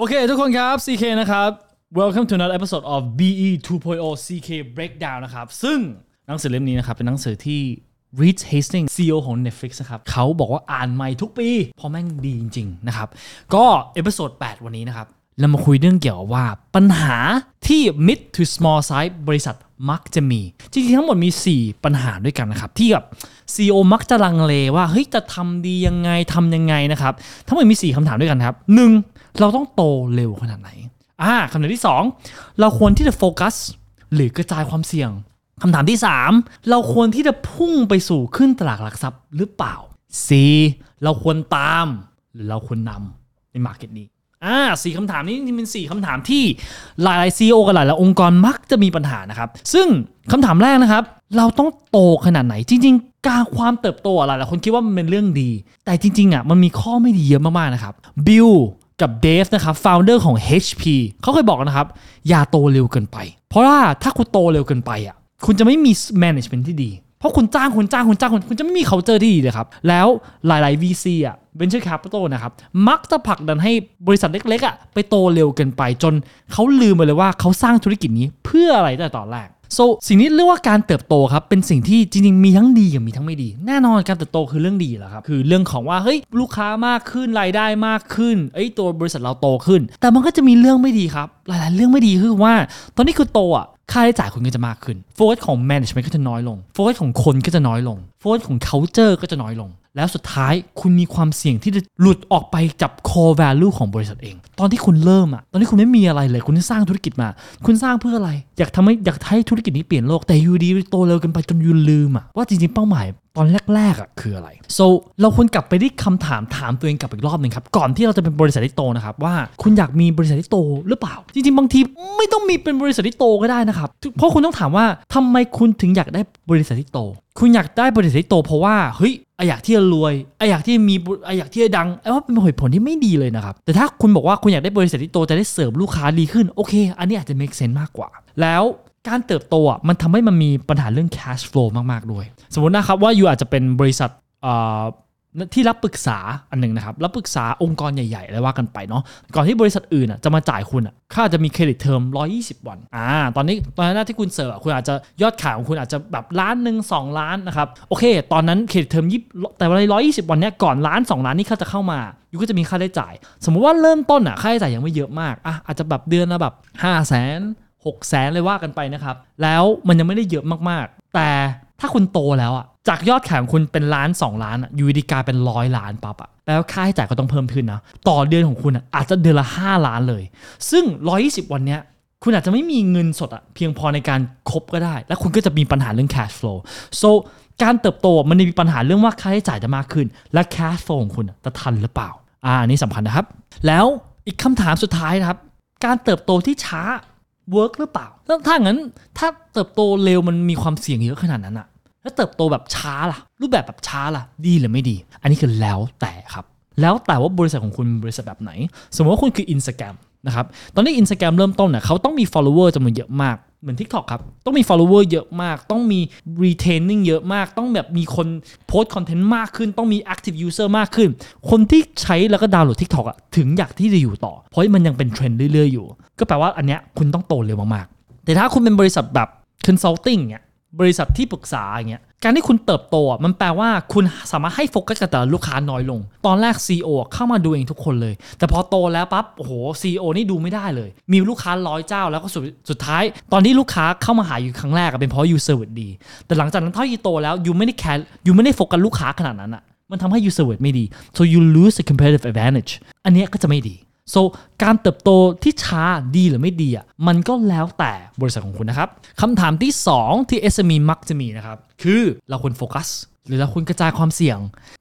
โอเคทุกคนครับ CK นะครับ Welcome to another episode of BE 2.0 CK Breakdown นะครับ ซึ่งหนังสือเล่มนี้นะครับ เป็นหนังสือที่ Reed Hastings CEO ของ Netflix นะครับเขาบอกว่าอ่านใหม่ทุกปี เพราะแม่งดีจริง ๆ นะครับ ก็ episode 8วันนี้นะครับ เรามาคุยเรื่องเกี่ยวกับว่าปัญหาที่ mid to small size บริษัทมักจะมี จริง ๆ ทั้งหมดมี 4 ปัญหาด้วยกันนะครับ ที่แบบ CEO มักจะลังเลว่า เฮ้ย จะทำดียังไงทำยังไงนะครับ ทั้งหมดมี 4คำถามด้วยกันครับ 1. เราต้องโตเร็วขนาดไหนอ่าคำถามที่ 2 เราควรที่จะโฟกัส หรือกระจายความเสี่ยงคำถามที่ 3 เราควรที่จะพุ่งไปสู่ขึ้นตลาดหลักทรัพย์หรือเปล่า C เราควรตาม หรือเราควรนำในมาร์เก็ตนี้อ่าสี่คำถามนี้จริงๆเป็นสี่คำถามที่หลายๆ CEO กับหลายๆองค์กรมักจะมีปัญหานะครับ ซึ่งคำถามแรกนะครับ เราต้องโตขนาดไหน จริง ๆ การความเติบโตอะหลายๆคนคิดว่ามันเป็นเรื่องดี แต่จริงๆอะมันมีข้อไม่ดีเยอะมากๆนะครับบิล กับเดฟนะครับ founder ของ HP เขาเคยบอกนะครับ อย่าโตเร็วเกินไป เพราะว่าถ้าคุณโตเร็วเกินไปอะคุณจะไม่มี management ที่ดี เพราะคุณจ้างคุณจ้างคุณจ้างคุณคุณจะไม่มี culture ที่ดีเลยครับ แล้วหลาย ๆ VC อะ venture capital นะครับ มักจะผลักดันให้บริษัทเล็ก ๆ อะ ไปโตเร็วเกินไปจนเขาลืมไปเลยว่าเขาสร้างธุรกิจนี้เพื่ออะไรตั้งแต่ตอนแรก so สิ่งนี้เรียกว่าการเติบโตครับ เป็นสิ่งที่จริงๆ มีทั้งดีกับมีทั้งไม่ดี แน่นอนการเติบโตคือเรื่องดีแหละครับ คือเรื่องของว่า เฮ้ย ลูกค้ามากขึ้น รายได้มากขึ้น เอ้ย ตัวบริษัทเราโตขึ้น แต่มันก็จะมีเรื่องไม่ดีครับ หลายๆ เรื่องไม่ดีคือว่า ตอนนี้คือโตอะ ค่าใช้จ่ายคุณก็จะมากขึ้น โฟกัสของ management ก็จะน้อยลง โฟกัสของคนก็จะน้อยลง โฟกัสของ culture ก็จะน้อยลง แล้วสุดท้ายคุณมีความเสี่ยงที่จะหลุดออกไปจาก core value ของบริษัทเอง ตอนที่คุณเริ่มอะตอนที่คุณไม่มีอะไรเลย คุณสร้างธุรกิจมา คุณสร้างเพื่ออะไร อยากทำให้อยากให้ธุรกิจนี้เปลี่ยนโลกแต่อยูดีโตเร็วเกันไปจนยูลืมอะว่าจริงๆเป้าหมายตอนแรกๆอะคืออะไร so เราควรกลับไปที่คำถามถามตัวเองกลับอีกรอบหนึ่งครับก่อนที่เราจะเป็นบริษัทที่โตนะครับว่าคุณอยากมีบริษัทที่โตหรือเปล่า จริงๆบางทีไม่ต้องมีเป็นบริษัทที่โตก็ได้นะครับเพราะคุณต้องถามว่าทำไมคุณถึงอยากได้บริษัทที่โต คุณอยากได้บริษัทที่โตเพราะว่าเฮ้ย ไออยากที่จะรวยไออยากที่มีไออยากที่จะดังไอว่าเป็นเหตุผลที่ไม่ดีเลยนะครับ แต่ถ้าคุณบอกว่าคุณอยากได้บริษัทที่โตจะได้เสิร์ฟลูกค้าดีขึ้นโอเค อันนี้อาจจะ make sense มากกว่า แล้วการเติบโตอะมันทำให้มันมีปัญหาเรื่อง cash flow มาก ๆ ด้วย สมมตินะครับว่าอยู่อาจจะเป็นบริษัท ที่รับปรึกษาอันหนึ่งนะครับ รับปรึกษาองค์กรใหญ่ๆอะไรว่ากันไปเนาะก่อนที่บริษัทอื่นจะมาจ่ายคุณเขาจะมี credit term 120 วันอ่าตอนนี้ตอนนั้นที่คุณเสิร์ฟคุณอาจจะยอดขายของคุณอาจจะแบบล้านหนึ่งสองล้านนะครับโอเค ตอนนั้น credit term ยิบแต่เวลา120วันเนี้ยก้อนล้าน2ล้านนี่เขาจะเข้ามาอยู่ก็จะมีค่าใช้จ่าย สมมุติว่าเริ่มต้นอะค่าใช้จ่ายยังไม่เยอะมากอะอาจจะแบบเดือนละแบบ5 0 0 0 0 0 6แสนเลยว่ากันไปนะครับแล้วมันยังไม่ได้เยอะมากๆ แต่ถ้าคุณโตแล้วอะ จากยอดขายของคุณเป็นล้าน2ล้านอะยูดีกาเป็นร้อยล้านปั๊บอะแล้วค่าใช้จ่ายก็ต้องเพิ่มขึ้นนะ ต่อเดือนของคุณอะอาจจะเดือนละ 5 ล้านเลย ซึ่ง 120 วันเนี้ยคุณอาจจะไม่มีเงินสดอะเพียงพอในการคบก็ได้ แล้วคุณก็จะมีปัญหาเรื่อง cash flow so การเติบโตมันมีปัญหาเรื่องว่าค่าใช้จ่ายจะมากขึ้น และ cash flow ของคุณจะทันหรือเปล่าอ่านี้สำคัญนะครับ แล้วอีกคำถามสุดท้ายนะครับ การเติบโตที่ช้า work หรือเปล่าแล้วถ้างั้นถ้าเติบโตเร็วมันมีความเสี่ยงเยอะขนาดนั้นอะ แล้วเติบโตแบบช้าล่ะ รูปแบบแบบช้าล่ะ ดีหรือไม่ดี อันนี้คือแล้วแต่ครับ แล้วแต่ว่าบริษัทของคุณบริษัทแบบไหน สมมติว่าคุณคือ Instagram นะครับ ตอนนี้ Instagram เริ่มต้นเนี่ยเขาต้องมี follower จำนวนเยอะมาก เหมือน TikTok ครับ ต้องมี follower เยอะมาก ต้องมี retaining เยอะมาก ต้องแบบมีคนโพสต์คอนเทนต์มากขึ้น ต้องมี active user มากขึ้น คนที่ใช้แล้วก็ดาวน์โหลด TikTok อะถึงอยากที่จะอยู่ต่อ เพราะมันยังเป็นเทรนด์เรื่อยๆอยู่ ก็แปลว่าอันเนี้ยคุณต้องโตเร็วมากๆ แต่ถ้าคุณเป็นบริษัทแบบ consulting เนี่ย บริษัทที่ปรึกษาอย่างเงี้ยการที่คุณเติบโตมันแปลว่าคุณสามารถให้โฟกัสกับแต่ลูกค้าน้อยลง ตอนแรก CEO เข้ามาดูเองทุกคนเลย แต่พอโตแล้วปั๊บโอ้โห CEO นี่ดูไม่ได้เลย มีลูกค้าร้อยเจ้าแล้วก็สุดสุดท้าย ตอนที่ลูกค้าเข้ามาหาอยู่ครั้งแรกเป็นเพราะ you service ดี แต่หลังจากนั้นถ้า you โตแล้ว you ไม่ได้แคร์ you ไม่ได้โฟกัสลูกค้าขนาดนั้นอะมันทำให้ you service ไม่ดี so you lose the competitive advantage อันนี้ก็จะไม่ดี so การเติบโตที่ช้าดีหรือไม่ดีอะมันก็แล้วแต่บริษัทของคุณนะครับคำถามที่ 2 ที่ SME มักจะมีนะครับคือเราควรโฟกัสหรือเราควรกระจายความเสี่ยง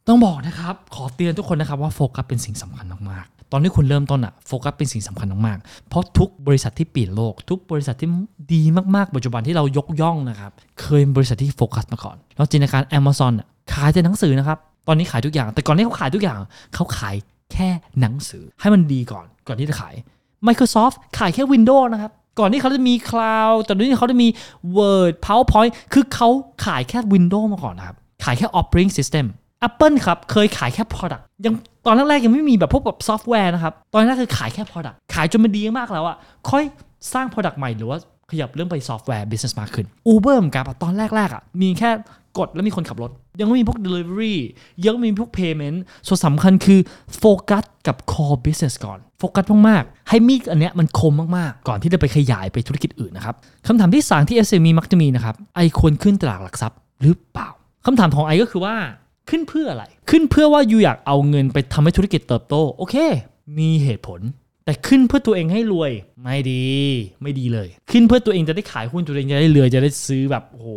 ต้องบอกนะครับ ขอเตือนทุกคนนะครับว่าโฟกัสเป็นสิ่งสำคัญมากๆตอนที่คุณเริ่มต้นอะโฟกัสเป็นสิ่งสำคัญมากๆเพราะทุกบริษัทที่เปลี่ยนโลก ทุกบริษัทที่ดีมากๆ ปัจจุบันที่เรายกย่องนะครับเคยเป็นบริษัทที่โฟกัสมาก่อนแล้วจินตนาการ Amazon อะขายแต่หนังสือนะครับตอนนี้ขายทุกอย่าง แต่ก่อนที่เขาขายทุกอย่างเขาขาย แค่หนังสือให้มันดีก่อนก่อนที่จะขาย Microsoft ขายแค่ Windows นะครับ ก่อนที่เขาจะมี Cloud ตอนนี้เขาจะมี Word PowerPoint คือเขาขายแค่ Windows มาก่อนนะครับ ขายแค่ Operating System Apple ครับเคยขายแค่ Product ยังตอนแรกๆยังไม่มีแบบพวกแบบซอฟต์แวร์นะครับ ตอนแรกคือขายแค่ Product ขขายจนมันดีมากแล้วอะค่อยสร้าง Product ใหม่หรือว่า ขยับเรื่องไปซอฟต์แวร์ business มากขึ้น Uber เหมือนกันตอนแรกๆอะมีแค่กดแล้วมีคนขับรถ ยังไม่มีพวก delivery ยังไม่มีพวก payment ส่วนสำคัญคือโฟกัสกับ core business ก่อน โฟกัสมากๆ ให้มีดอันเนี้ยมันคมมากๆ ก่อนที่จะไปขยายไปธุรกิจอื่นนะครับคำถามที่สามที่ SME มักจะมีนะครับ I ควรขึ้นตลาดหลักทรัพย์หรือเปล่าคำถามของ I ก็คือว่าขึ้นเพื่ออะไร ขึ้นเพื่อว่า you อยากเอาเงินไปทำให้ธุรกิจเติบโตโอเค มีเหตุผล แต่ขึ้นเพื่อตัวเองให้รวย ไม่ดีไม่ดีเลย ขึ้นเพื่อตัวเองจะได้ขายหุ้นตัวเองจะได้เรือจะได้ซื้อแบบโอ้โห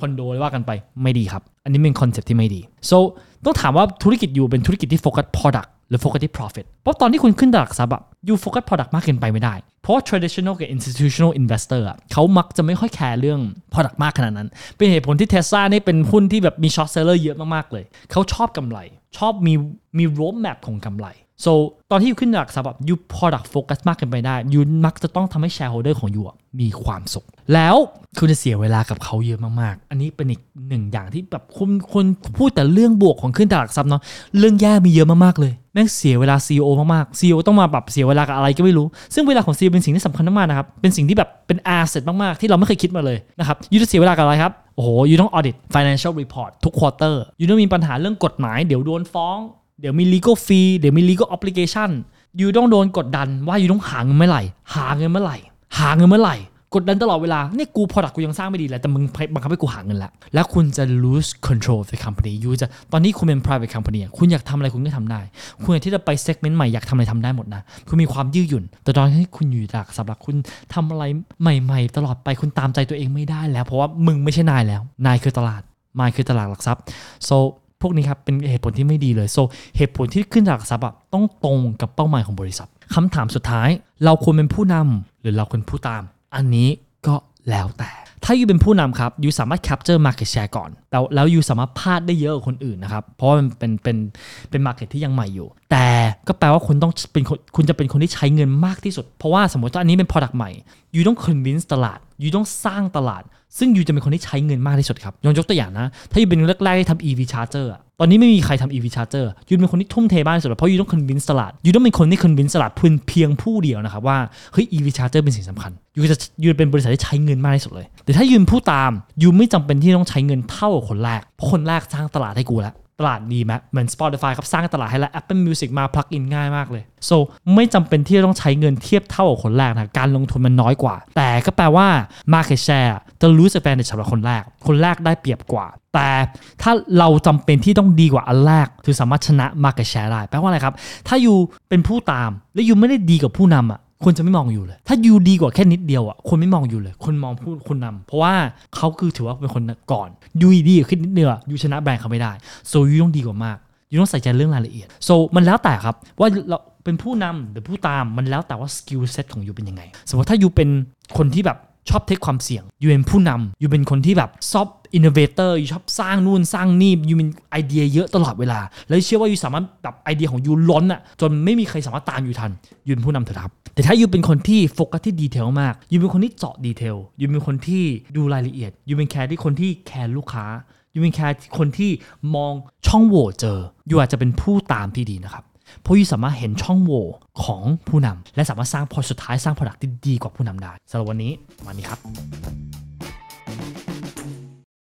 คอนโดเลยว่ากันไปไม่ดีครับ อันนี้เป็น concept ที่ไม่ดี so ต้องถามว่าธุรกิจ you เป็นธุรกิจที่โฟกัส product หรือโฟกัสที่ profit เพราะตอนที่คุณขึ้นตลาดหลักทรัพย์อะ you โฟกัส product มากเกินไปไม่ได้ เพราะ traditional กับ institutional investor อะเขามักจะไม่ค่อยแคร์เรื่อง product มากขนาดนั้น เป็นเหตุผลที่ Tesla นี่เป็นหุ้นที่แบบมี short seller เยอะมากๆเลย เขาชอบกำไร ชอบมีมี road map ของกำไร so ตอนที่ยูขึ้นหลักทรัพย์แบบยู product focus มากเกินไปได้ยูมักจะต้องทำให้ shareholder ของยูอะมีความสุข แล้วคุณจะเสียเวลากับเขาเยอะมาก ๆ อันนี้เป็นอีกหนึ่งอย่างที่แบบคุณคนพูดแต่เรื่องบวกของขึ้นตลาดหลักทรัพย์เนาะเรื่องแย่มีเยอะมาก ๆ เลยแม่งเสียเวลา CEO มาก ๆ CEO ต้องมาแบบเสียเวลากับอะไรก็ไม่รู้ ซึ่งเวลาของ CEO เป็นสิ่งที่สำคัญมาก ๆ นะครับ เป็นสิ่งที่แบบเป็น asset มาก ๆ ที่เราไม่เคยคิดมาเลยนะครับยูจะเสียเวลากับอะไรครับโอ้โหยูต้อง audit financial report ทุก quarter ยูต้องมีปัญหาเรื่องกฎหมายเดี๋ยวโดนฟ้อง เดี๋ยวมี legal fee เดี๋ยวมี legal obligation ยูต้องโดนกดดันว่ายูต้องหาเงินเมื่อไหร่ หาเงินเมื่อไหร่ หาเงินเมื่อไหร่ กดดันตลอดเวลานี่กู product กูยังสร้างไม่ดีเลยแต่มึงบังคับให้กูหาเงินแล้วแล้วคุณจะ lose control of the company ยูจะ ตอนนี้คุณเป็น private company คุณอยากทำอะไรคุณก็ทำได้ คุณอยากที่จะไป segment ใหม่อยากทำอะไรทำได้หมดนะ คุณมีความยืดหยุ่น แต่ตอนที่คุณอยู่หลักสำหรับคุณทำอะไรใหม่ ๆ ตลอดไป คุณตามใจตัวเองไม่ได้แล้ว เพราะว่ามึงไม่ใช่นายแล้ว นายคือตลาด นายคือตลาดหลักทรัพย์ so พวกนี้ครับเป็นเหตุผลที่ไม่ดีเลย so เหตุผลที่ขึ้นจากทรัพย์ต้องตรงกับเป้าหมายของบริษัทคำถามสุดท้าย เราควรเป็นผู้นำหรือเราควรผู้ตาม อันนี้ก็แล้วแต่ ถ้ายูเป็นผู้นำครับยูสามารถ capture market share ก่อน แล้วแล้วยูสามารถพลาดได้เยอะกว่าคนอื่นนะครับ เพราะว่ามันเป็นเป็นเป็น market ที่ยังใหม่อยู่ แต่ ก็แปลว่าคุณต้องเป็นคนคุณจะเป็นคนที่ใช้เงินมากที่สุด เพราะว่าสมมติว่าอันนี้เป็น product ใหม่ยูต้อง convince ตลาดยูต้องสร้างตลาด ซึ่งยูจะเป็นคนที่ใช้เงินมากที่สุดครับยกยกตัวอย่างนะ ถ้ายูเป็นแรกๆที่ทำ EV charger ตอนนี้ไม่มีใครทำ EV charger ยูเป็นคนที่ทุ่มเทมากที่สุดเพราะยูต้อง convince ตลาดยูต้องเป็นคนที่ convince ตลาดเพียงเพียงผู้เดียวนะครับว่าเฮ้ย EV charger เป็นสิ่งสำคัญยูจะยูเป็นบริษัทที่ใช้เงินมากที่สุดเลย แต่ถ้ายูเป็นผู้ตามยูไม่จำเป็นที่ต้องใช้เงินเท่ากับคนแรกเพราะคนแรกสร้างตลาดให้กูแล้ว ตลาดดีไหมเหมือน Spotify ครับสร้างตลาดให้แล้ว Apple Music มา plug in ง่ายมากเลย so ไม่จำเป็นที่จะต้องใช้เงินเทียบเท่ากับคนแรกนะการลงทุนมันน้อยกว่า แต่ก็แปลว่า market share จะ lose advantage สำหรับคนแรก คนแรกได้เปรียบกว่า แต่ถ้าเราจำเป็นที่ต้องดีกว่าอันแรกถึงสามารถชนะ market share ได้แปลว่าอะไรครับ ถ้า you เป็นผู้ตามและ you ไม่ได้ดีกว่าผู้นำอะ คนจะไม่มอง you เลย ถ้า you ดีกว่าแค่นิดเดียวอะคนไม่มอง you เลย คนมองผู้คนนำเพราะว่าเขาคือถือว่าเป็นคนก่อน you ดีขึ้นนิดเดียว you ชนะแบรนด์เขาไม่ได้ so you ต้องดีกว่ามาก you ต้องใส่ใจเรื่องรายละเอียด so มันแล้วแต่ครับว่าเราเป็นผู้นำหรือผู้ตามมันแล้วแต่ว่า skill set ของ you เป็นยังไง สมมติถ้า you เป็นคนที่แบบ ชอบ take ความเสี่ยง you เป็นผู้นำ you เป็นคนที่แบบชอบ innovator you ชอบสร้างนู่นสร้างนี่ you มีไอเดียเยอะตลอดเวลา แล้วเชื่อว่า you สามารถแบบไอเดียของ you ล้นอะจนไม่มีใครสามารถตาม you ทัน you เป็นผู้นำเถอะครับ แต่ถ้า you เป็นคนที่โฟกัสที่ detail มาก you เป็นคนที่เจาะ detail you เป็นคนที่ดูรายละเอียด you เป็นแคร์ที่คนที่แคร์ลูกค้า you เป็นแค่คนที่มองช่องโหว่เจอ you อาจจะเป็นผู้ตามที่ดีนะครับ เพราะยูสามารถเห็นช่องโหว่ของผู้นำและสามารถสร้างพอสุดท้ายสร้างผลักที่ดีกว่าผู้นำได้สำหรับวันนี้วันนี้ครับ